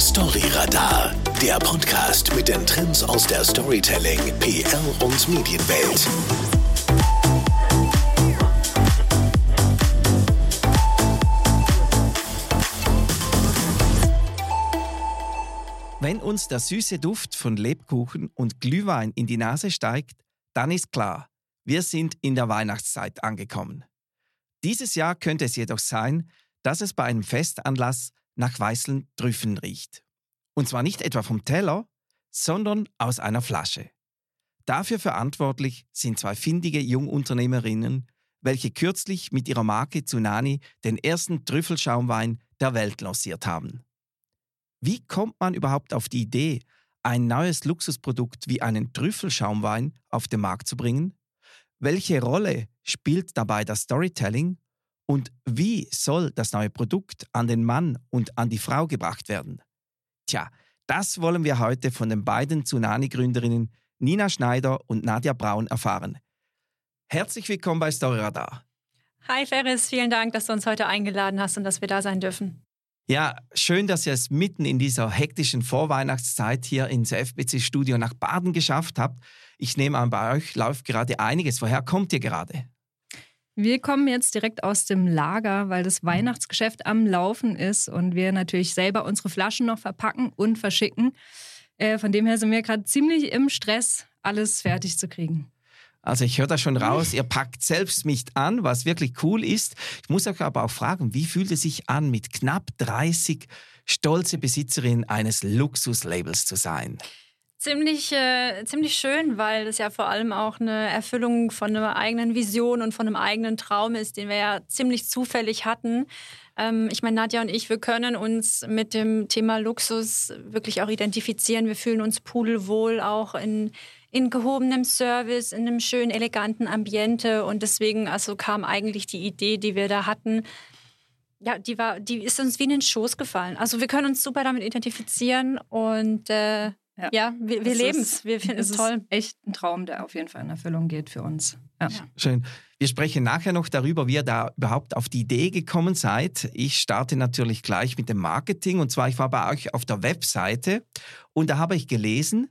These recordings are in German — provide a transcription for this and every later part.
Storyradar, der Podcast mit den Trends aus der Storytelling, PR und Medienwelt. Wenn uns der süße Duft von Lebkuchen und Glühwein in die Nase steigt, dann ist klar, wir sind in der Weihnachtszeit angekommen. Dieses Jahr könnte es jedoch sein, dass es bei einem Festanlass nach weißen Trüffeln riecht. Und zwar nicht etwa vom Teller, sondern aus einer Flasche. Dafür verantwortlich sind zwei findige Jungunternehmerinnen, welche kürzlich mit ihrer Marke Tsunani den ersten Trüffelschaumwein der Welt lanciert haben. Wie kommt man überhaupt auf die Idee, ein neues Luxusprodukt wie einen Trüffelschaumwein auf den Markt zu bringen? Welche Rolle spielt dabei das Storytelling und wie soll das neue Produkt an den Mann und an die Frau gebracht werden? Tja, das wollen wir heute von den beiden Tsunami-Gründerinnen Nina Schneider und Nadja Braun erfahren. Herzlich willkommen bei Storyradar. Hi Ferris, vielen Dank, dass du uns heute eingeladen hast und dass wir da sein dürfen. Ja, schön, dass ihr es mitten in dieser hektischen Vorweihnachtszeit hier ins FBC-Studio nach Baden geschafft habt. Ich nehme an, bei euch läuft gerade einiges. Woher kommt ihr gerade? Wir kommen jetzt direkt aus dem Lager, weil das Weihnachtsgeschäft am Laufen ist und wir natürlich selber unsere Flaschen noch verpacken und verschicken. Äh, von dem her sind wir gerade ziemlich im Stress, alles fertig zu kriegen. Also ich höre da schon raus, ihr packt selbst nicht an, was wirklich cool ist. Ich muss euch aber auch fragen, wie fühlt es sich an, mit knapp 30 stolze Besitzerin eines Luxuslabels zu sein? Ziemlich, äh, ziemlich schön, weil das ja vor allem auch eine Erfüllung von einer eigenen Vision und von einem eigenen Traum ist, den wir ja ziemlich zufällig hatten. Ähm, ich meine, Nadja und ich, wir können uns mit dem Thema Luxus wirklich auch identifizieren. Wir fühlen uns pudelwohl auch in, in gehobenem Service, in einem schönen, eleganten Ambiente. Und deswegen also kam eigentlich die Idee, die wir da hatten, ja, die war, die ist uns wie in den Schoß gefallen. Also wir können uns super damit identifizieren und äh, ja, ja wir, wir leben es. Wir finden es toll. echt ein Traum, der auf jeden Fall in Erfüllung geht für uns. Ja. Schön. Wir sprechen nachher noch darüber, wie ihr da überhaupt auf die Idee gekommen seid. Ich starte natürlich gleich mit dem Marketing. Und zwar, ich war bei euch auf der Webseite und da habe ich gelesen,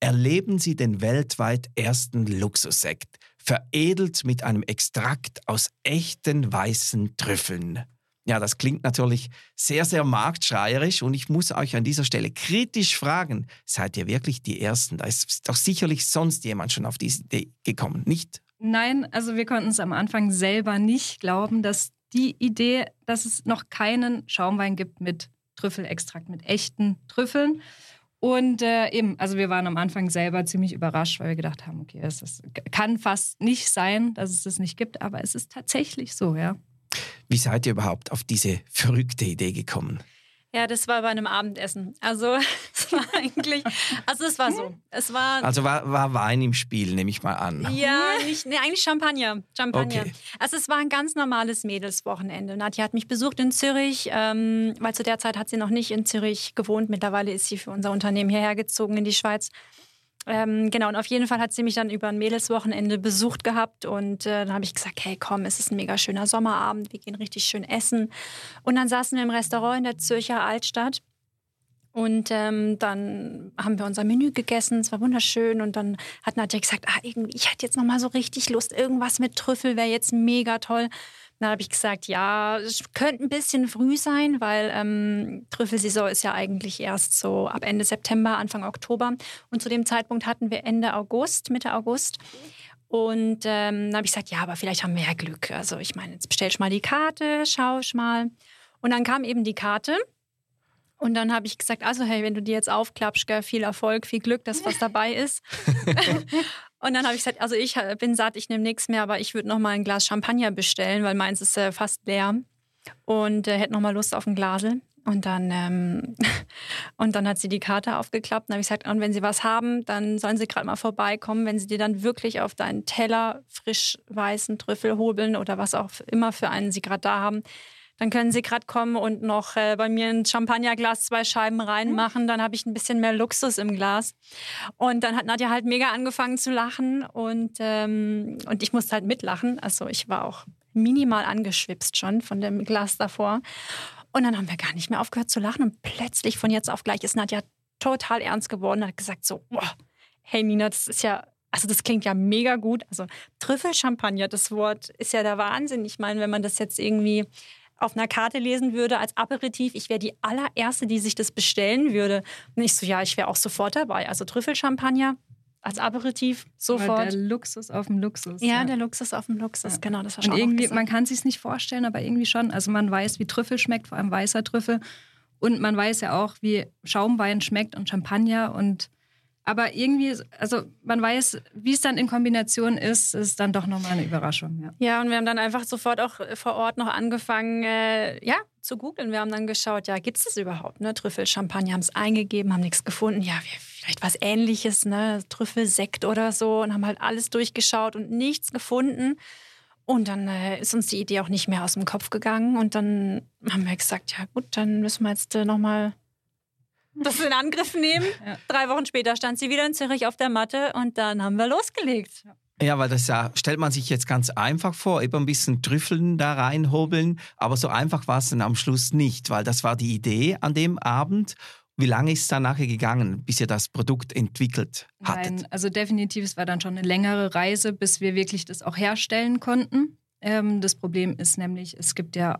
erleben Sie den weltweit ersten Luxussekt, veredelt mit einem Extrakt aus echten weißen Trüffeln. Ja, das klingt natürlich sehr, sehr marktschreierisch und ich muss euch an dieser Stelle kritisch fragen, seid ihr wirklich die Ersten? Da ist doch sicherlich sonst jemand schon auf diese Idee gekommen, nicht? Nein, also wir konnten es am Anfang selber nicht glauben, dass die Idee, dass es noch keinen Schaumwein gibt mit Trüffelextrakt, mit echten Trüffeln. Und äh, eben, also wir waren am Anfang selber ziemlich überrascht, weil wir gedacht haben, okay, es kann fast nicht sein, dass es das nicht gibt, aber es ist tatsächlich so, ja. Wie seid ihr überhaupt auf diese verrückte Idee gekommen? Ja, das war bei einem Abendessen. Also es war eigentlich, also es war so. Es war also war, war Wein im Spiel, nehme ich mal an. Ja, nicht, nee, eigentlich Champagner. Champagner. Okay. Also es war ein ganz normales Mädelswochenende. Nadja hat mich besucht in Zürich, ähm, weil zu der Zeit hat sie noch nicht in Zürich gewohnt. Mittlerweile ist sie für unser Unternehmen hierher gezogen in die Schweiz. Ähm, genau, und auf jeden Fall hat sie mich dann über ein Mädelswochenende besucht gehabt und äh, dann habe ich gesagt, hey komm, es ist ein mega schöner Sommerabend, wir gehen richtig schön essen. Und dann saßen wir im Restaurant in der Zürcher Altstadt und ähm, dann haben wir unser Menü gegessen, es war wunderschön und dann hat Nadja gesagt, ah, irgendwie, ich hätte jetzt nochmal so richtig Lust, irgendwas mit Trüffel wäre jetzt mega toll. Dann habe ich gesagt, ja, es könnte ein bisschen früh sein, weil ähm, Trüffelsaison ist ja eigentlich erst so ab Ende September, Anfang Oktober. Und zu dem Zeitpunkt hatten wir Ende August, Mitte August. Und ähm, dann habe ich gesagt, ja, aber vielleicht haben wir ja Glück. Also ich meine, jetzt bestellst du mal die Karte, schaust mal. Und dann kam eben die Karte. Und dann habe ich gesagt, also hey, wenn du die jetzt aufklappst, viel Erfolg, viel Glück, dass was dabei ist. Und dann habe ich gesagt, also ich äh, bin satt, ich nehme nichts mehr, aber ich würde noch mal ein Glas Champagner bestellen, weil meins ist äh, fast leer und äh, hätte noch mal Lust auf ein Glasel. Und dann, ähm, und dann hat sie die Karte aufgeklappt und habe ich gesagt, und wenn Sie was haben, dann sollen Sie gerade mal vorbeikommen, wenn Sie dir dann wirklich auf deinen Teller frisch weißen Trüffel hobeln oder was auch immer für einen Sie gerade da haben, dann können Sie gerade kommen und noch äh, bei mir ein Champagnerglas, zwei Scheiben reinmachen. Dann habe ich ein bisschen mehr Luxus im Glas. Und dann hat Nadja halt mega angefangen zu lachen und, ähm, und ich musste halt mitlachen. Also ich war auch minimal angeschwipst schon von dem Glas davor. Und dann haben wir gar nicht mehr aufgehört zu lachen und plötzlich von jetzt auf gleich ist Nadja total ernst geworden und hat gesagt so, boah, hey Nina, das ist ja, also das klingt ja mega gut. Also Trüffelchampagner, das Wort ist ja der Wahnsinn. Ich meine, wenn man das jetzt irgendwie auf einer Karte lesen würde als Aperitif, ich wäre die allererste, die sich das bestellen würde. Und ich so, ja, ich wäre auch sofort dabei. Also Trüffelchampagner als Aperitif sofort. Aber der Luxus auf dem Luxus. Ja, ja. der Luxus auf dem Luxus, ja. genau. Das war schon Und irgendwie, man kann sich nicht vorstellen, aber irgendwie schon. Also man weiß, wie Trüffel schmeckt, vor allem weißer Trüffel. Und man weiß ja auch, wie Schaumwein schmeckt und Champagner und aber irgendwie, also man weiß, wie es dann in Kombination ist, ist dann doch nochmal eine Überraschung. Ja. ja, und wir haben dann einfach sofort auch äh, vor Ort noch angefangen, äh, ja, zu googeln. Wir haben dann geschaut, ja, gibt es das überhaupt? Ne? Trüffel, Champagner haben es eingegeben, haben nichts gefunden. Ja, vielleicht was ähnliches, ne? Trüffelsekt oder so und haben halt alles durchgeschaut und nichts gefunden. Und dann äh, ist uns die Idee auch nicht mehr aus dem Kopf gegangen. Und dann haben wir gesagt, ja gut, dann müssen wir jetzt äh, nochmal das in Angriff nehmen. Ja. Drei Wochen später stand sie wieder in Zürich auf der Matte und dann haben wir losgelegt. Ja, weil das ja, stellt man sich jetzt ganz einfach vor, eben ein bisschen Trüffeln da reinhobeln, aber so einfach war es dann am Schluss nicht, weil das war die Idee an dem Abend. Wie lange ist es dann nachher gegangen, bis ihr das Produkt entwickelt hattet? Nein, also definitiv, es war dann schon eine längere Reise, bis wir wirklich das auch herstellen konnten. Ähm, das Problem ist nämlich, es gibt ja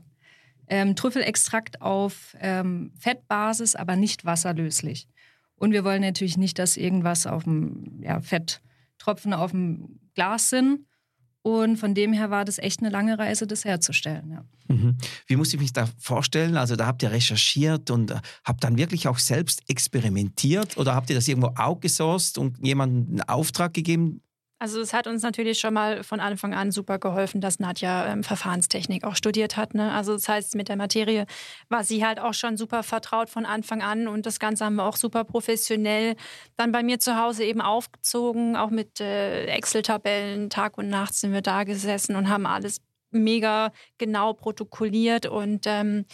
ähm, Trüffelextrakt auf ähm, Fettbasis, aber nicht wasserlöslich. Und wir wollen natürlich nicht, dass irgendwas auf dem ja, Fetttropfen auf dem Glas sind. Und von dem her war das echt eine lange Reise, das herzustellen. Ja. Mhm. Wie muss ich mich da vorstellen? Also da habt ihr recherchiert und äh, habt dann wirklich auch selbst experimentiert oder habt ihr das irgendwo outgesourced und jemandem einen Auftrag gegeben? Also es hat uns natürlich schon mal von Anfang an super geholfen, dass Nadja ähm, Verfahrenstechnik auch studiert hat. Ne? Also das heißt, mit der Materie war sie halt auch schon super vertraut von Anfang an und das Ganze haben wir auch super professionell dann bei mir zu Hause eben aufgezogen, auch mit äh, Excel-Tabellen. Tag und Nacht sind wir da gesessen und haben alles mega genau protokolliert und ähm,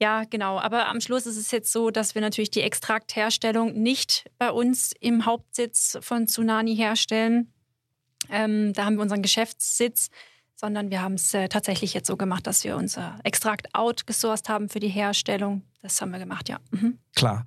ja, genau. Aber am Schluss ist es jetzt so, dass wir natürlich die Extraktherstellung nicht bei uns im Hauptsitz von Tsunani herstellen, ähm, da haben wir unseren Geschäftssitz, sondern wir haben es äh, tatsächlich jetzt so gemacht, dass wir unser Extrakt outgesourced haben für die Herstellung. Das haben wir gemacht, ja. Mhm. Klar.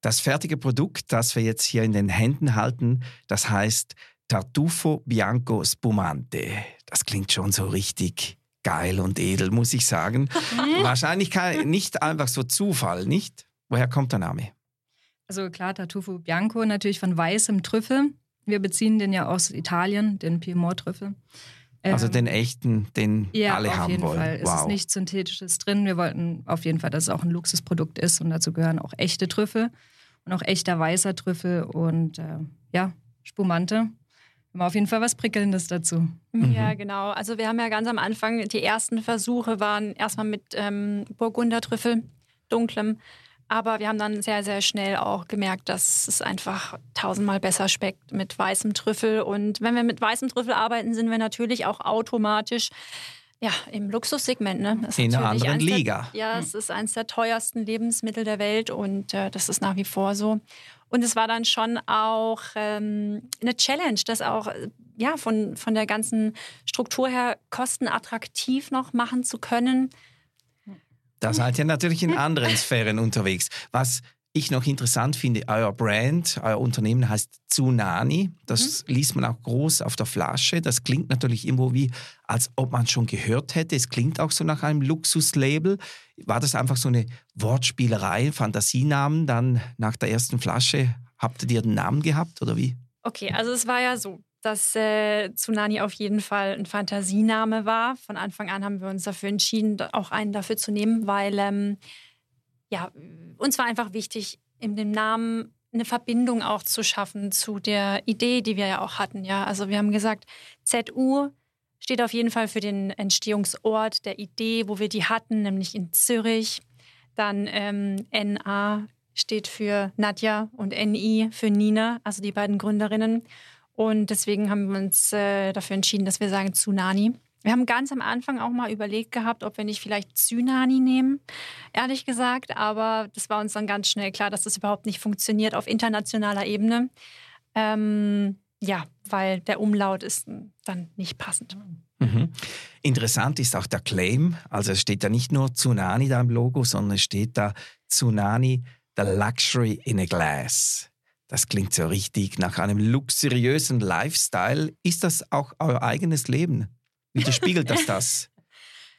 Das fertige Produkt, das wir jetzt hier in den Händen halten, das heißt Tartufo Bianco Spumante. Das klingt schon so richtig geil und edel, muss ich sagen. Wahrscheinlich kann, nicht einfach so Zufall, nicht? Woher kommt der Name? Also klar, Tartufo Bianco natürlich von weißem Trüffel. Wir beziehen den ja aus Italien, den Piemont-Trüffel. Also ähm, den echten, den ja, alle haben wollen. Auf jeden Fall. Wow. Es ist nichts Synthetisches drin. Wir wollten auf jeden Fall, dass es auch ein Luxusprodukt ist und dazu gehören auch echte Trüffel und auch echter weißer Trüffel und äh, ja, Spumante. Haben auf jeden Fall was Prickelndes dazu. Ja, mhm. genau. Also wir haben ja ganz am Anfang, die ersten Versuche waren erstmal mit ähm, Burgundertrüffel, dunklem. Aber wir haben dann sehr, sehr schnell auch gemerkt, dass es einfach tausendmal besser schmeckt mit weißem Trüffel. Und wenn wir mit weißem Trüffel arbeiten, sind wir natürlich auch automatisch ja, im Luxussegment. Ne? In einer anderen Liga. Der, ja, es ist eines der teuersten Lebensmittel der Welt und äh, das ist nach wie vor so. Und es war dann schon auch ähm, eine Challenge, das auch ja, von, von der ganzen Struktur her kostenattraktiv noch machen zu können. Da seid ihr natürlich in anderen Sphären unterwegs. Was ich noch interessant finde, euer Brand, euer Unternehmen heißt Tsunani. Das mhm. liest man auch groß auf der Flasche. Das klingt natürlich irgendwo wie, als ob man schon gehört hätte. Es klingt auch so nach einem Luxuslabel. War das einfach so eine Wortspielerei, Fantasienamen? Dann nach der ersten Flasche habt ihr den Namen gehabt oder wie? Okay, also es war ja so dass äh, Tsunani auf jeden Fall ein Fantasiename war. Von Anfang an haben wir uns dafür entschieden, auch einen dafür zu nehmen, weil ähm, ja, uns war einfach wichtig, in dem Namen eine Verbindung auch zu schaffen zu der Idee, die wir ja auch hatten. Ja, also wir haben gesagt, ZU steht auf jeden Fall für den Entstehungsort der Idee, wo wir die hatten, nämlich in Zürich. Dann ähm, NA steht für Nadja und NI für Nina, also die beiden Gründerinnen. Und deswegen haben wir uns äh, dafür entschieden, dass wir sagen Tsunani. Wir haben ganz am Anfang auch mal überlegt gehabt, ob wir nicht vielleicht Tsunani nehmen, ehrlich gesagt. Aber das war uns dann ganz schnell klar, dass das überhaupt nicht funktioniert auf internationaler Ebene. Ähm, ja, weil der Umlaut ist dann nicht passend. Mhm. Interessant ist auch der Claim. Also es steht da nicht nur Tsunami da im Logo, sondern es steht da Tsunami, the luxury in a glass. Das klingt so richtig nach einem luxuriösen Lifestyle. Ist das auch euer eigenes Leben? Widerspiegelt das das?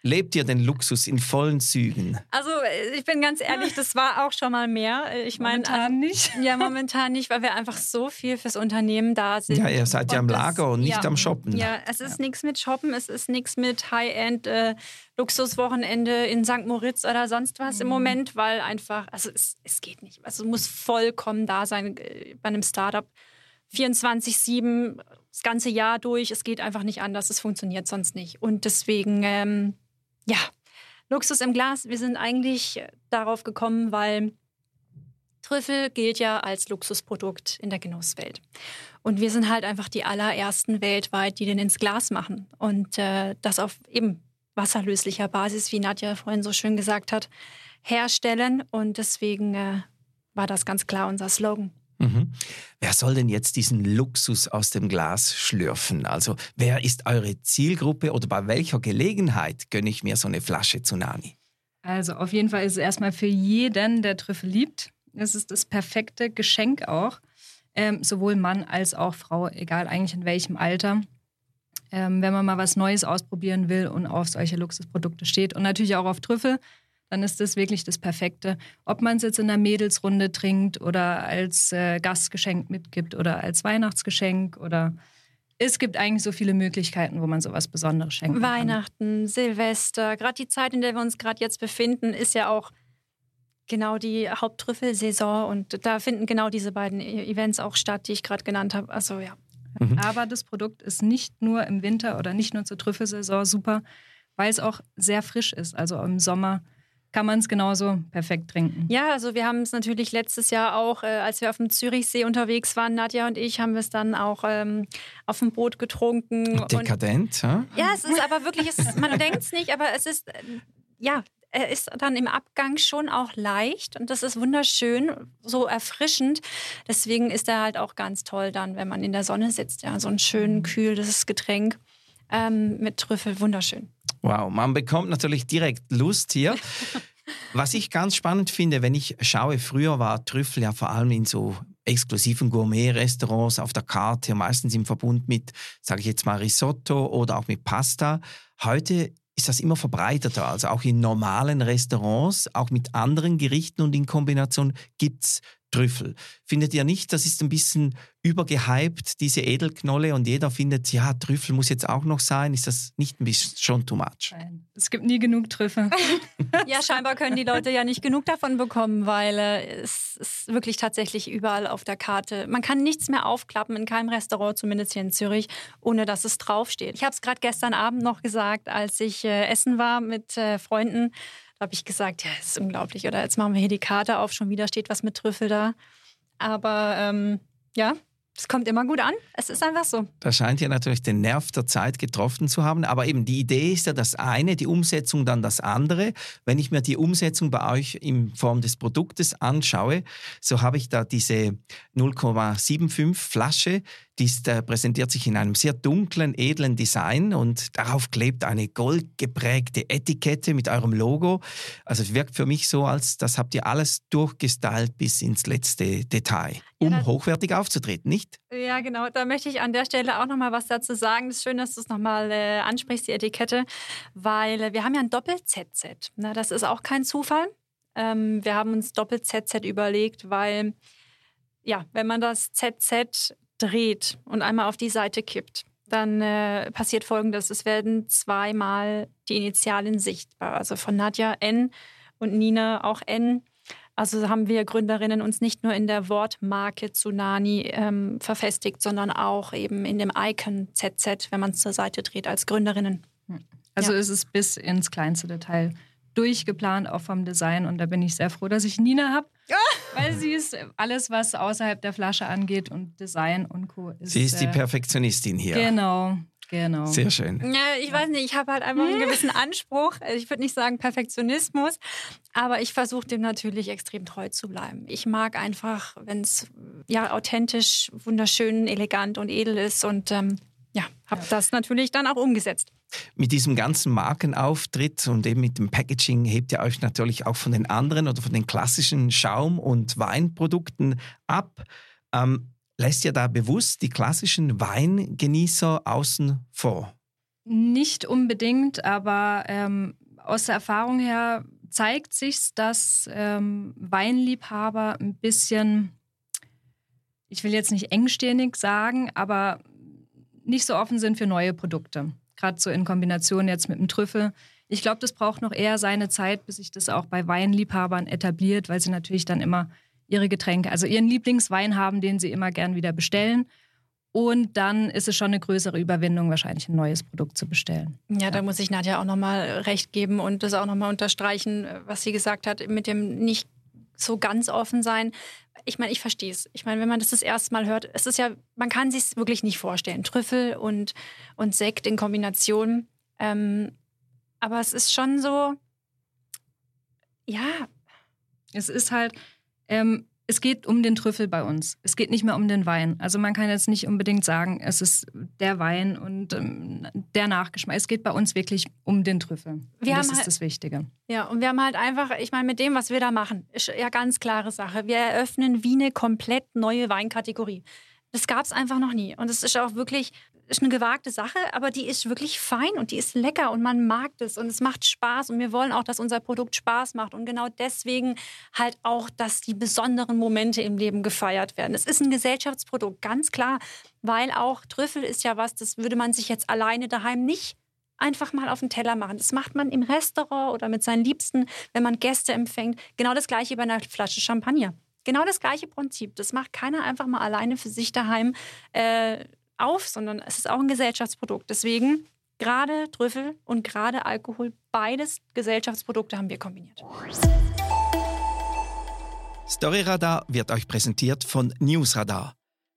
Lebt ihr den Luxus in vollen Zügen? Also äh, ich bin ganz ehrlich, das war auch schon mal mehr. Äh, ich meine, momentan nicht. Ja, momentan nicht, weil wir einfach so viel fürs Unternehmen da sind. Ja, ihr seid ja am Lager und nicht ja, am Shoppen. Ja, es ist ja. nichts mit Shoppen, es ist nichts mit High-End äh, Luxuswochenende in St. Moritz oder sonst was mhm. im Moment, weil einfach, also es, es geht nicht. Also es muss vollkommen da sein äh, bei einem Startup. 24-7, das ganze Jahr durch. Es geht einfach nicht anders. Es funktioniert sonst nicht. Und deswegen ähm, ja, Luxus im Glas. Wir sind eigentlich darauf gekommen, weil Trüffel gilt ja als Luxusprodukt in der Genusswelt. Und wir sind halt einfach die allerersten weltweit, die den ins Glas machen. Und äh, das auf eben wasserlöslicher Basis, wie Nadja vorhin so schön gesagt hat, herstellen. Und deswegen äh, war das ganz klar unser Slogan. Mhm. Wer soll denn jetzt diesen Luxus aus dem Glas schlürfen? Also wer ist eure Zielgruppe oder bei welcher Gelegenheit gönne ich mir so eine Flasche Tsunami? Also auf jeden Fall ist es erstmal für jeden, der Trüffel liebt. Es ist das perfekte Geschenk auch. Ähm, sowohl Mann als auch Frau, egal eigentlich in welchem Alter. Ähm, wenn man mal was Neues ausprobieren will und auf solche Luxusprodukte steht und natürlich auch auf Trüffel, dann ist das wirklich das Perfekte. Ob man es jetzt in der Mädelsrunde trinkt oder als äh, Gastgeschenk mitgibt oder als Weihnachtsgeschenk oder es gibt eigentlich so viele Möglichkeiten, wo man sowas Besonderes schenken kann. Weihnachten, Silvester, gerade die Zeit, in der wir uns gerade jetzt befinden, ist ja auch genau die Haupttrüffelsaison und da finden genau diese beiden e-, Events auch statt, die ich gerade genannt habe. Also ja. Mhm. Aber das Produkt ist nicht nur im Winter oder nicht nur zur Trüffelsaison super, weil es auch sehr frisch ist. Also im Sommer kann man es genauso perfekt trinken. Ja, also wir haben es natürlich letztes Jahr auch, äh, als wir auf dem Zürichsee unterwegs waren, Nadja und ich, haben wir es dann auch ähm, auf dem Boot getrunken. Dekadent, ja? Ja, es ist aber wirklich, es, man denkt es nicht, aber es ist, äh, ja, er ist dann im Abgang schon auch leicht und das ist wunderschön, so erfrischend. Deswegen ist er halt auch ganz toll dann, wenn man in der Sonne sitzt. Ja, so ein schön mhm. kühles Getränk ähm, mit Trüffel, wunderschön. Wow, man bekommt natürlich direkt Lust hier. Was ich ganz spannend finde, wenn ich schaue, früher war Trüffel ja vor allem in so exklusiven Gourmet-Restaurants auf der Karte, meistens im Verbund mit, sage ich jetzt mal, Risotto oder auch mit Pasta. Heute ist das immer verbreiteter. Also auch in normalen Restaurants, auch mit anderen Gerichten und in Kombination gibt es Trüffel. Findet ihr nicht, das ist ein bisschen übergehypt, diese Edelknolle und jeder findet, ja, Trüffel muss jetzt auch noch sein. Ist das nicht ein bisschen schon too much? Nein, es gibt nie genug Trüffel. ja, scheinbar können die Leute ja nicht genug davon bekommen, weil äh, es ist wirklich tatsächlich überall auf der Karte. Man kann nichts mehr aufklappen, in keinem Restaurant, zumindest hier in Zürich, ohne dass es draufsteht. Ich habe es gerade gestern Abend noch gesagt, als ich äh, essen war mit äh, Freunden habe ich gesagt, ja, ist unglaublich. Oder jetzt machen wir hier die Karte auf, schon wieder steht was mit Trüffel da. Aber ähm, ja, es kommt immer gut an. Es ist einfach so. Da scheint ja natürlich den Nerv der Zeit getroffen zu haben. Aber eben die Idee ist ja das eine, die Umsetzung dann das andere. Wenn ich mir die Umsetzung bei euch in Form des Produktes anschaue, so habe ich da diese 0,75 Flasche, die ist, äh, präsentiert sich in einem sehr dunklen, edlen Design und darauf klebt eine goldgeprägte Etikette mit eurem Logo. Also es wirkt für mich so, als das habt ihr alles durchgestylt bis ins letzte Detail, um ja, hochwertig aufzutreten, nicht? Ja, genau. Da möchte ich an der Stelle auch noch mal was dazu sagen. Es ist schön, dass du es noch mal äh, ansprichst, die Etikette, weil äh, wir haben ja ein Doppel-ZZ. Ne? Das ist auch kein Zufall. Ähm, wir haben uns Doppel-ZZ überlegt, weil ja, wenn man das ZZ dreht und einmal auf die Seite kippt, dann äh, passiert Folgendes. Es werden zweimal die Initialen sichtbar. Also von Nadja N und Nina auch N. Also haben wir Gründerinnen uns nicht nur in der Wortmarke Tsunami ähm, verfestigt, sondern auch eben in dem Icon ZZ, wenn man es zur Seite dreht, als Gründerinnen. Also ja. ist es bis ins kleinste Detail durchgeplant, auch vom Design. Und da bin ich sehr froh, dass ich Nina habe. Weil sie ist alles, was außerhalb der Flasche angeht und Design und Co. Ist, sie ist die Perfektionistin hier. Genau. Genau. Sehr schön. Ja, ich weiß nicht, ich habe halt einfach einen gewissen Anspruch. Ich würde nicht sagen Perfektionismus, aber ich versuche dem natürlich extrem treu zu bleiben. Ich mag einfach, wenn es ja authentisch, wunderschön, elegant und edel ist und ähm, ja, habe ja. das natürlich dann auch umgesetzt. Mit diesem ganzen Markenauftritt und eben mit dem Packaging hebt ihr euch natürlich auch von den anderen oder von den klassischen Schaum- und Weinprodukten ab. Ähm, lässt ihr da bewusst die klassischen Weingenießer außen vor? Nicht unbedingt, aber ähm, aus der Erfahrung her zeigt sich, dass ähm, Weinliebhaber ein bisschen, ich will jetzt nicht engstirnig sagen, aber nicht so offen sind für neue Produkte. Gerade so in Kombination jetzt mit dem Trüffel. Ich glaube, das braucht noch eher seine Zeit, bis sich das auch bei Weinliebhabern etabliert, weil sie natürlich dann immer ihre Getränke, also ihren Lieblingswein haben, den sie immer gern wieder bestellen. Und dann ist es schon eine größere Überwindung, wahrscheinlich ein neues Produkt zu bestellen. Ja, da muss ich Nadja auch nochmal recht geben und das auch nochmal unterstreichen, was sie gesagt hat, mit dem nicht so ganz offen sein. Ich meine, ich verstehe es. Ich meine, wenn man das das erste Mal hört, es ist ja, man kann sich wirklich nicht vorstellen. Trüffel und, und Sekt in Kombination. Ähm, aber es ist schon so, ja. Es ist halt, ähm, es geht um den Trüffel bei uns. Es geht nicht mehr um den Wein. Also man kann jetzt nicht unbedingt sagen, es ist der Wein und ähm, der Nachgeschmack. Es geht bei uns wirklich um den Trüffel. Wir das ist halt, das Wichtige. Ja, und wir haben halt einfach, ich meine, mit dem, was wir da machen, ist ja ganz klare Sache. Wir eröffnen wie eine komplett neue Weinkategorie. Das gab es einfach noch nie. Und es ist auch wirklich ist eine gewagte Sache, aber die ist wirklich fein und die ist lecker und man mag das und es macht Spaß und wir wollen auch, dass unser Produkt Spaß macht und genau deswegen halt auch, dass die besonderen Momente im Leben gefeiert werden. Es ist ein Gesellschaftsprodukt, ganz klar, weil auch Trüffel ist ja was, das würde man sich jetzt alleine daheim nicht einfach mal auf den Teller machen. Das macht man im Restaurant oder mit seinen Liebsten, wenn man Gäste empfängt. Genau das gleiche bei einer Flasche Champagner. Genau das gleiche Prinzip. Das macht keiner einfach mal alleine für sich daheim. Äh, auf, sondern es ist auch ein Gesellschaftsprodukt. Deswegen gerade Trüffel und gerade Alkohol, beides Gesellschaftsprodukte haben wir kombiniert. Storyradar wird euch präsentiert von Newsradar,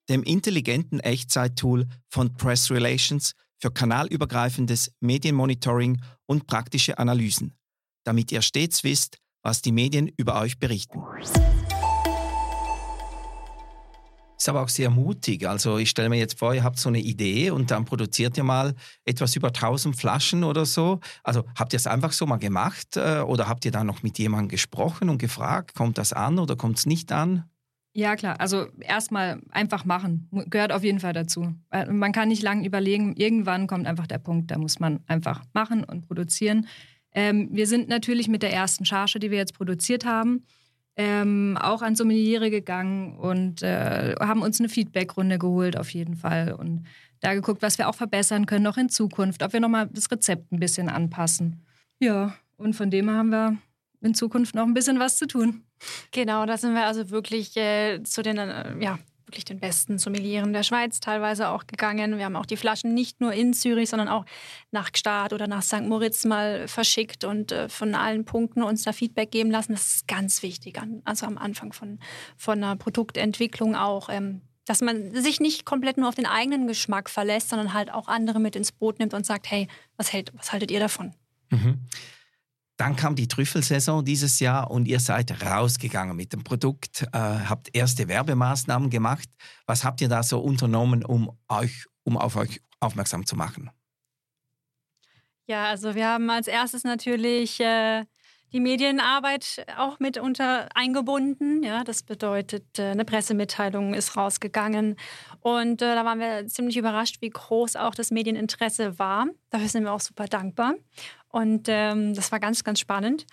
dem intelligenten Echtzeit-Tool von Press Relations für kanalübergreifendes Medienmonitoring und praktische Analysen, damit ihr stets wisst, was die Medien über euch berichten. Ist aber auch sehr mutig. Also ich stelle mir jetzt vor, ihr habt so eine Idee und dann produziert ihr mal etwas über 1000 Flaschen oder so. Also habt ihr es einfach so mal gemacht äh, oder habt ihr da noch mit jemandem gesprochen und gefragt, kommt das an oder kommt es nicht an? Ja, klar. Also erstmal einfach machen. Gehört auf jeden Fall dazu. Man kann nicht lange überlegen. Irgendwann kommt einfach der Punkt, da muss man einfach machen und produzieren. Ähm, wir sind natürlich mit der ersten Charge, die wir jetzt produziert haben, ähm, auch an Sommeliere gegangen und äh, haben uns eine Feedbackrunde geholt auf jeden Fall und da geguckt, was wir auch verbessern können noch in Zukunft, ob wir nochmal das Rezept ein bisschen anpassen. Ja, und von dem haben wir in Zukunft noch ein bisschen was zu tun. Genau, da sind wir also wirklich äh, zu den äh, ja, wirklich den besten Sommelieren der Schweiz teilweise auch gegangen. Wir haben auch die Flaschen nicht nur in Zürich, sondern auch nach Gstaad oder nach St. Moritz mal verschickt und äh, von allen Punkten uns da Feedback geben lassen. Das ist ganz wichtig, also am Anfang von, von einer Produktentwicklung auch. Ähm, dass man sich nicht komplett nur auf den eigenen Geschmack verlässt, sondern halt auch andere mit ins Boot nimmt und sagt, hey, was, hält, was haltet ihr davon? Mhm. Dann kam die Trüffelsaison dieses Jahr und ihr seid rausgegangen mit dem Produkt, äh, habt erste Werbemaßnahmen gemacht. Was habt ihr da so unternommen, um euch, um auf euch aufmerksam zu machen? Ja, also wir haben als erstes natürlich äh, die Medienarbeit auch mit unter eingebunden. Ja, das bedeutet, äh, eine Pressemitteilung ist rausgegangen. Und äh, da waren wir ziemlich überrascht, wie groß auch das Medieninteresse war. Dafür sind wir auch super dankbar. Und ähm, das war ganz, ganz spannend.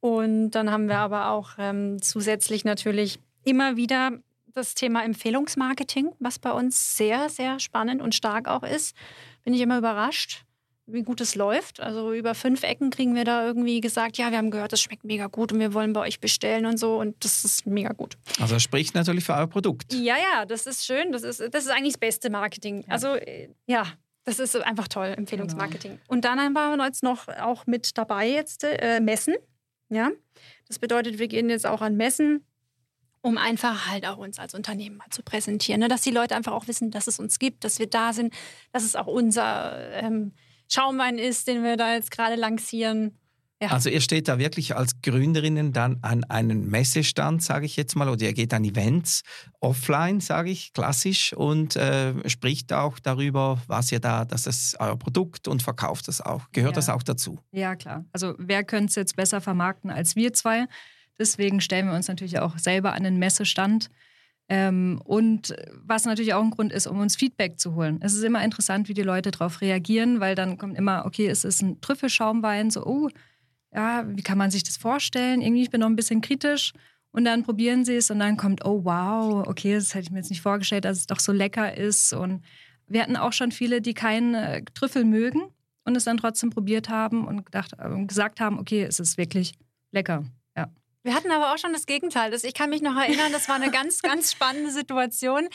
Und dann haben wir aber auch ähm, zusätzlich natürlich immer wieder das Thema Empfehlungsmarketing, was bei uns sehr, sehr spannend und stark auch ist. Bin ich immer überrascht, wie gut es läuft. Also über fünf Ecken kriegen wir da irgendwie gesagt, ja, wir haben gehört, das schmeckt mega gut und wir wollen bei euch bestellen und so und das ist mega gut. Also das spricht natürlich für euer Produkt. Ja, ja, das ist schön. Das ist, das ist eigentlich das beste Marketing. Also ja, das ist einfach toll, Empfehlungsmarketing. Genau. Und dann waren wir jetzt noch auch mit dabei jetzt äh, Messen. Ja, das bedeutet, wir gehen jetzt auch an Messen, um einfach halt auch uns als Unternehmen mal zu präsentieren, ne? dass die Leute einfach auch wissen, dass es uns gibt, dass wir da sind, dass es auch unser ähm, Schaumwein ist, den wir da jetzt gerade lancieren. Ja. Also ihr steht da wirklich als Gründerinnen dann an einen Messestand, sage ich jetzt mal, oder ihr geht an Events offline, sage ich, klassisch, und äh, spricht auch darüber, was ihr da, dass das euer Produkt und verkauft das auch. Gehört ja. das auch dazu? Ja, klar. Also wer könnte es jetzt besser vermarkten als wir zwei? Deswegen stellen wir uns natürlich auch selber an den Messestand. Ähm, und was natürlich auch ein Grund ist, um uns Feedback zu holen. Es ist immer interessant, wie die Leute darauf reagieren, weil dann kommt immer, okay, es ist ein Trüffelschaumwein, so, oh, ja, wie kann man sich das vorstellen? Irgendwie, ich bin noch ein bisschen kritisch. Und dann probieren sie es und dann kommt, oh wow, okay, das hätte ich mir jetzt nicht vorgestellt, dass es doch so lecker ist. Und wir hatten auch schon viele, die keinen äh, Trüffel mögen und es dann trotzdem probiert haben und gedacht, äh, gesagt haben, okay, es ist wirklich lecker. Ja. Wir hatten aber auch schon das Gegenteil. ich kann mich noch erinnern, das war eine ganz, ganz spannende Situation.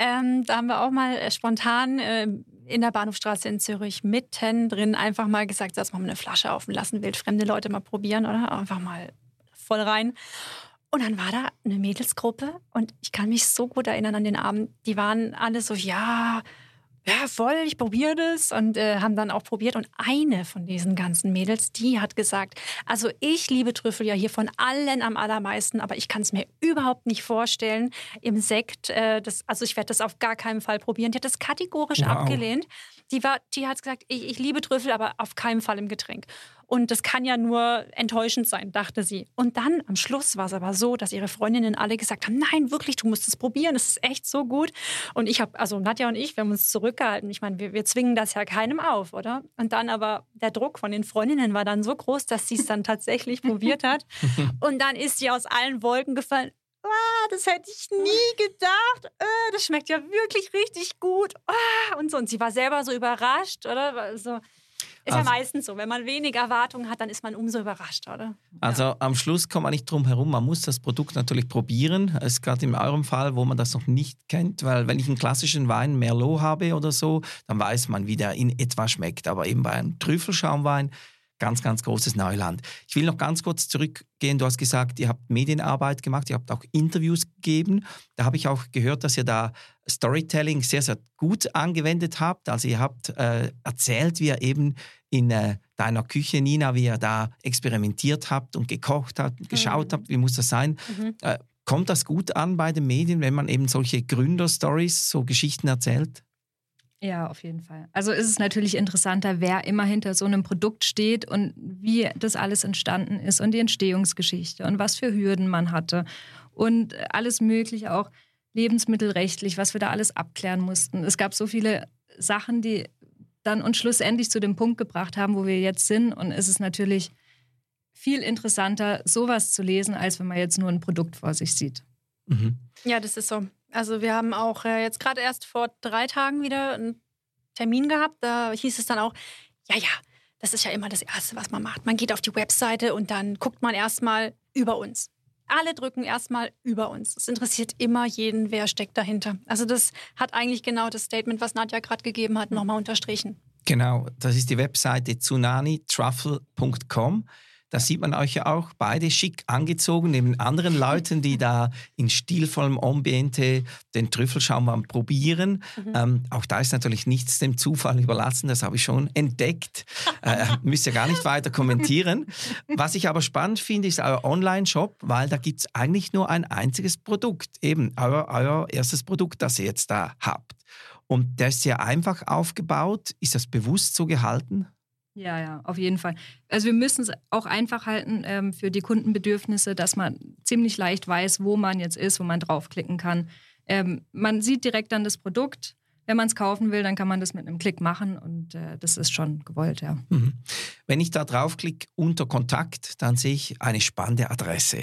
Ähm, da haben wir auch mal äh, spontan äh, in der Bahnhofstraße in Zürich mittendrin einfach mal gesagt, dass man eine Flasche offen lassen will, fremde Leute mal probieren oder einfach mal voll rein. Und dann war da eine Mädelsgruppe und ich kann mich so gut erinnern an den Abend. Die waren alle so, ja, ja, voll, ich probiere das und äh, haben dann auch probiert. Und eine von diesen ganzen Mädels, die hat gesagt, also ich liebe Trüffel ja hier von allen am allermeisten, aber ich kann es mir überhaupt nicht vorstellen im Sekt. Äh, das, also ich werde das auf gar keinen Fall probieren. Die hat das kategorisch wow. abgelehnt. Die, war, die hat gesagt, ich, ich liebe Trüffel, aber auf keinen Fall im Getränk. Und das kann ja nur enttäuschend sein, dachte sie. Und dann am Schluss war es aber so, dass ihre Freundinnen alle gesagt haben, nein, wirklich, du musst es probieren, es ist echt so gut. Und ich habe, also Nadja und ich, wir haben uns zurückgehalten. Ich meine, wir, wir zwingen das ja keinem auf, oder? Und dann aber der Druck von den Freundinnen war dann so groß, dass sie es dann tatsächlich probiert hat. Und dann ist sie aus allen Wolken gefallen. Ah, das hätte ich nie gedacht. Äh, das schmeckt ja wirklich richtig gut. Ah, und so. Und sie war selber so überrascht, oder? So, ist also, ja meistens so. Wenn man wenig Erwartungen hat, dann ist man umso überrascht, oder? Also ja. am Schluss kommt man nicht drum herum. Man muss das Produkt natürlich probieren. Es ist gerade in eurem Fall, wo man das noch nicht kennt, weil wenn ich einen klassischen Wein Merlot habe oder so, dann weiß man, wie der in etwa schmeckt. Aber eben bei einem Trüffelschaumwein ganz, ganz großes Neuland. Ich will noch ganz kurz zurückgehen. Du hast gesagt, ihr habt Medienarbeit gemacht, ihr habt auch Interviews gegeben. Da habe ich auch gehört, dass ihr da Storytelling sehr, sehr gut angewendet habt. Also ihr habt äh, erzählt, wie ihr eben in äh, deiner Küche, Nina, wie ihr da experimentiert habt und gekocht habt, und geschaut mhm. habt, wie muss das sein. Mhm. Äh, kommt das gut an bei den Medien, wenn man eben solche Gründerstories, so Geschichten erzählt? Ja, auf jeden Fall. Also ist es natürlich interessanter, wer immer hinter so einem Produkt steht und wie das alles entstanden ist und die Entstehungsgeschichte und was für Hürden man hatte und alles Mögliche auch lebensmittelrechtlich, was wir da alles abklären mussten. Es gab so viele Sachen, die dann uns schlussendlich zu dem Punkt gebracht haben, wo wir jetzt sind. Und es ist natürlich viel interessanter, sowas zu lesen, als wenn man jetzt nur ein Produkt vor sich sieht. Mhm. Ja, das ist so. Also wir haben auch äh, jetzt gerade erst vor drei Tagen wieder einen Termin gehabt. Da hieß es dann auch, ja, ja, das ist ja immer das Erste, was man macht. Man geht auf die Webseite und dann guckt man erstmal über uns. Alle drücken erstmal über uns. Es interessiert immer jeden, wer steckt dahinter. Also das hat eigentlich genau das Statement, was Nadja gerade gegeben hat, nochmal unterstrichen. Genau, das ist die Webseite tsunanitruffle.com. Da sieht man euch ja auch beide schick angezogen, neben anderen Leuten, die da in stilvollem Ambiente den Trüffelschaum probieren. Mhm. Ähm, auch da ist natürlich nichts dem Zufall überlassen, das habe ich schon entdeckt. äh, müsst ihr gar nicht weiter kommentieren. Was ich aber spannend finde, ist euer Online-Shop, weil da gibt es eigentlich nur ein einziges Produkt, eben euer, euer erstes Produkt, das ihr jetzt da habt. Und der ist sehr einfach aufgebaut. Ist das bewusst so gehalten? Ja, ja, auf jeden Fall. Also wir müssen es auch einfach halten ähm, für die Kundenbedürfnisse, dass man ziemlich leicht weiß, wo man jetzt ist, wo man draufklicken kann. Ähm, man sieht direkt dann das Produkt wenn man es kaufen will, dann kann man das mit einem Klick machen und äh, das ist schon gewollt, ja. Mhm. Wenn ich da draufklicke unter Kontakt, dann sehe ich eine spannende Adresse.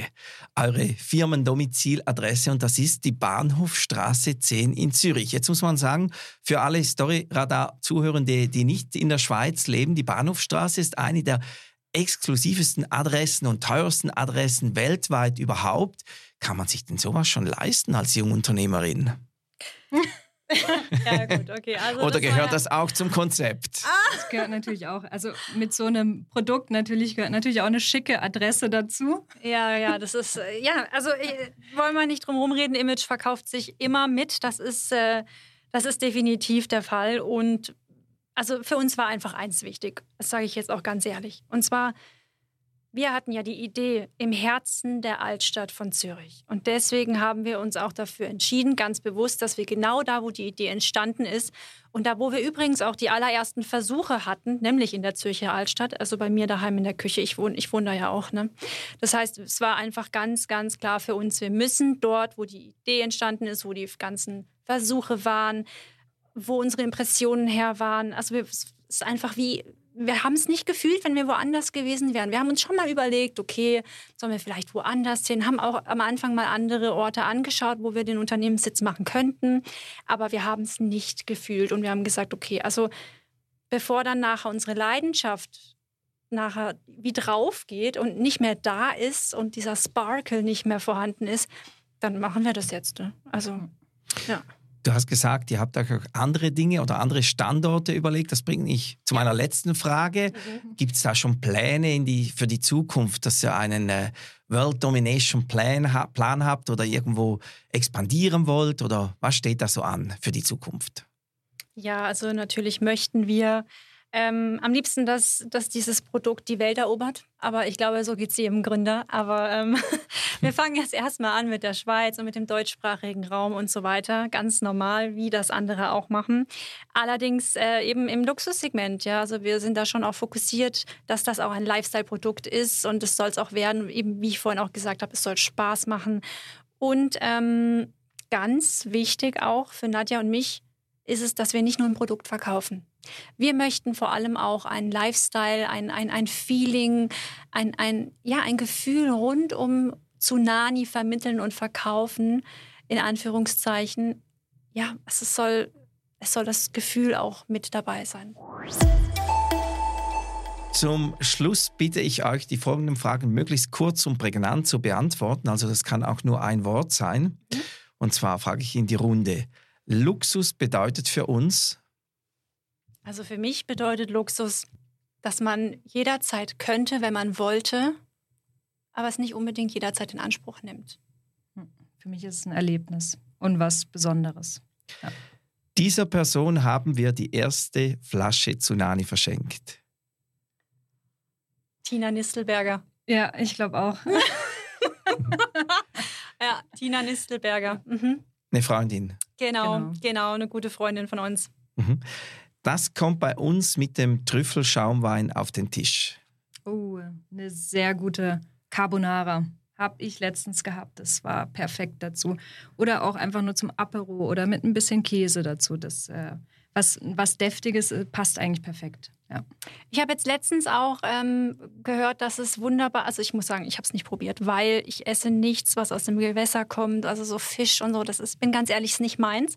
Eure Firmendomiziladresse und das ist die Bahnhofstraße 10 in Zürich. Jetzt muss man sagen, für alle Storyradar-Zuhörende, die nicht in der Schweiz leben, die Bahnhofstraße ist eine der exklusivsten Adressen und teuersten Adressen weltweit überhaupt. Kann man sich denn sowas schon leisten als Jungunternehmerin? ja, gut, okay. Also Oder das gehört das auch zum Konzept? Ah. Das gehört natürlich auch. Also mit so einem Produkt natürlich gehört natürlich auch eine schicke Adresse dazu. Ja, ja, das ist, äh, ja, also äh, wollen wir nicht drum rumreden, Image verkauft sich immer mit. Das ist, äh, das ist definitiv der Fall. Und also für uns war einfach eins wichtig. Das sage ich jetzt auch ganz ehrlich. Und zwar, wir hatten ja die Idee im Herzen der Altstadt von Zürich. Und deswegen haben wir uns auch dafür entschieden, ganz bewusst, dass wir genau da, wo die Idee entstanden ist und da, wo wir übrigens auch die allerersten Versuche hatten, nämlich in der Zürcher Altstadt, also bei mir daheim in der Küche, ich wohne, ich wohne da ja auch. Ne? Das heißt, es war einfach ganz, ganz klar für uns, wir müssen dort, wo die Idee entstanden ist, wo die ganzen Versuche waren, wo unsere Impressionen her waren. Also es ist einfach wie wir haben es nicht gefühlt, wenn wir woanders gewesen wären. Wir haben uns schon mal überlegt, okay, sollen wir vielleicht woanders hin? Haben auch am Anfang mal andere Orte angeschaut, wo wir den Unternehmenssitz machen könnten. Aber wir haben es nicht gefühlt und wir haben gesagt, okay, also bevor dann nachher unsere Leidenschaft nachher wie drauf geht und nicht mehr da ist und dieser Sparkle nicht mehr vorhanden ist, dann machen wir das jetzt. Ne? Also, ja. Du hast gesagt, ihr habt euch auch andere Dinge oder andere Standorte überlegt. Das bringt mich zu meiner letzten Frage. Mhm. Gibt es da schon Pläne die, für die Zukunft, dass ihr einen äh, World Domination Plan, Plan habt oder irgendwo expandieren wollt? Oder was steht da so an für die Zukunft? Ja, also natürlich möchten wir ähm, am liebsten, dass, dass dieses Produkt die Welt erobert. Aber ich glaube, so geht es jedem Gründer. Aber ähm, wir fangen jetzt erstmal an mit der Schweiz und mit dem deutschsprachigen Raum und so weiter. Ganz normal, wie das andere auch machen. Allerdings äh, eben im Luxussegment. Ja, also wir sind da schon auch fokussiert, dass das auch ein Lifestyle-Produkt ist und es soll es auch werden. Eben wie ich vorhin auch gesagt habe, es soll Spaß machen. Und ähm, ganz wichtig auch für Nadja und mich ist es, dass wir nicht nur ein Produkt verkaufen. Wir möchten vor allem auch einen Lifestyle, ein, ein, ein Feeling, ein, ein, ja, ein Gefühl rund um Tsunami vermitteln und verkaufen, in Anführungszeichen. Ja, es soll, es soll das Gefühl auch mit dabei sein. Zum Schluss bitte ich euch, die folgenden Fragen möglichst kurz und prägnant zu beantworten. Also das kann auch nur ein Wort sein. Mhm. Und zwar frage ich in die Runde. Luxus bedeutet für uns also für mich bedeutet Luxus, dass man jederzeit könnte, wenn man wollte, aber es nicht unbedingt jederzeit in Anspruch nimmt. Hm. Für mich ist es ein Erlebnis und was Besonderes. Ja. Dieser Person haben wir die erste Flasche Tsunami verschenkt. Tina Nistelberger. Ja, ich glaube auch. ja, Tina Nistelberger. Mhm. Eine Freundin. Genau, genau, genau, eine gute Freundin von uns. Mhm. Das kommt bei uns mit dem Trüffelschaumwein auf den Tisch. Oh, eine sehr gute Carbonara. Habe ich letztens gehabt. Das war perfekt dazu. Oder auch einfach nur zum Apero oder mit ein bisschen Käse dazu. Das, äh, was, was Deftiges äh, passt eigentlich perfekt. Ja. Ich habe jetzt letztens auch ähm, gehört, dass es wunderbar, also ich muss sagen, ich habe es nicht probiert, weil ich esse nichts, was aus dem Gewässer kommt, also so Fisch und so, das ist, bin ganz ehrlich, ist nicht meins.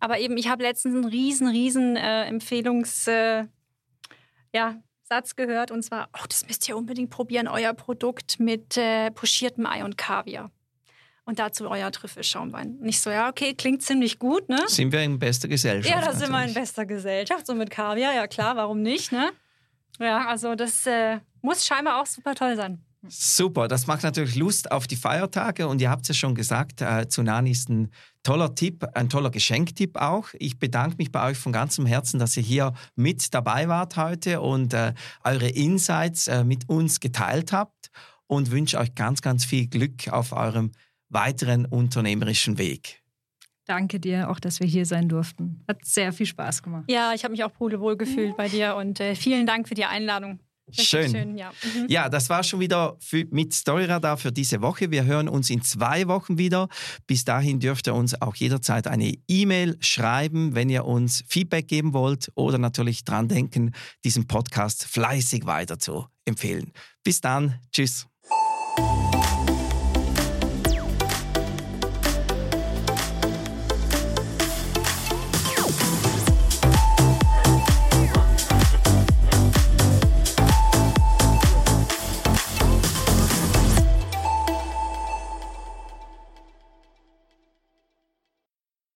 Aber eben, ich habe letztens einen riesen, riesen äh, Empfehlungs... Äh, ja, Satz gehört und zwar, oh, das müsst ihr unbedingt probieren, euer Produkt mit äh, pochiertem Ei und Kaviar. Und dazu euer Trüffelschaumwein. Nicht so, ja, okay, klingt ziemlich gut, ne? Sind wir in bester Gesellschaft? Ja, da sind wir in bester Gesellschaft. So mit Kaviar, ja klar, warum nicht, ne? Ja, also das äh, muss scheinbar auch super toll sein. Super, das macht natürlich Lust auf die Feiertage und ihr habt es ja schon gesagt, äh, Tsunami ist ein toller Tipp, ein toller Geschenktipp auch. Ich bedanke mich bei euch von ganzem Herzen, dass ihr hier mit dabei wart heute und äh, eure Insights äh, mit uns geteilt habt und wünsche euch ganz, ganz viel Glück auf eurem weiteren unternehmerischen Weg. Danke dir, auch dass wir hier sein durften. Hat sehr viel Spaß gemacht. Ja, ich habe mich auch pudelwohl gefühlt bei dir und äh, vielen Dank für die Einladung. Schön. schön ja. Mhm. ja. das war schon wieder für, mit Storyradar für diese Woche. Wir hören uns in zwei Wochen wieder. Bis dahin dürft ihr uns auch jederzeit eine E-Mail schreiben, wenn ihr uns Feedback geben wollt oder natürlich dran denken, diesen Podcast fleißig weiter zu empfehlen. Bis dann. Tschüss.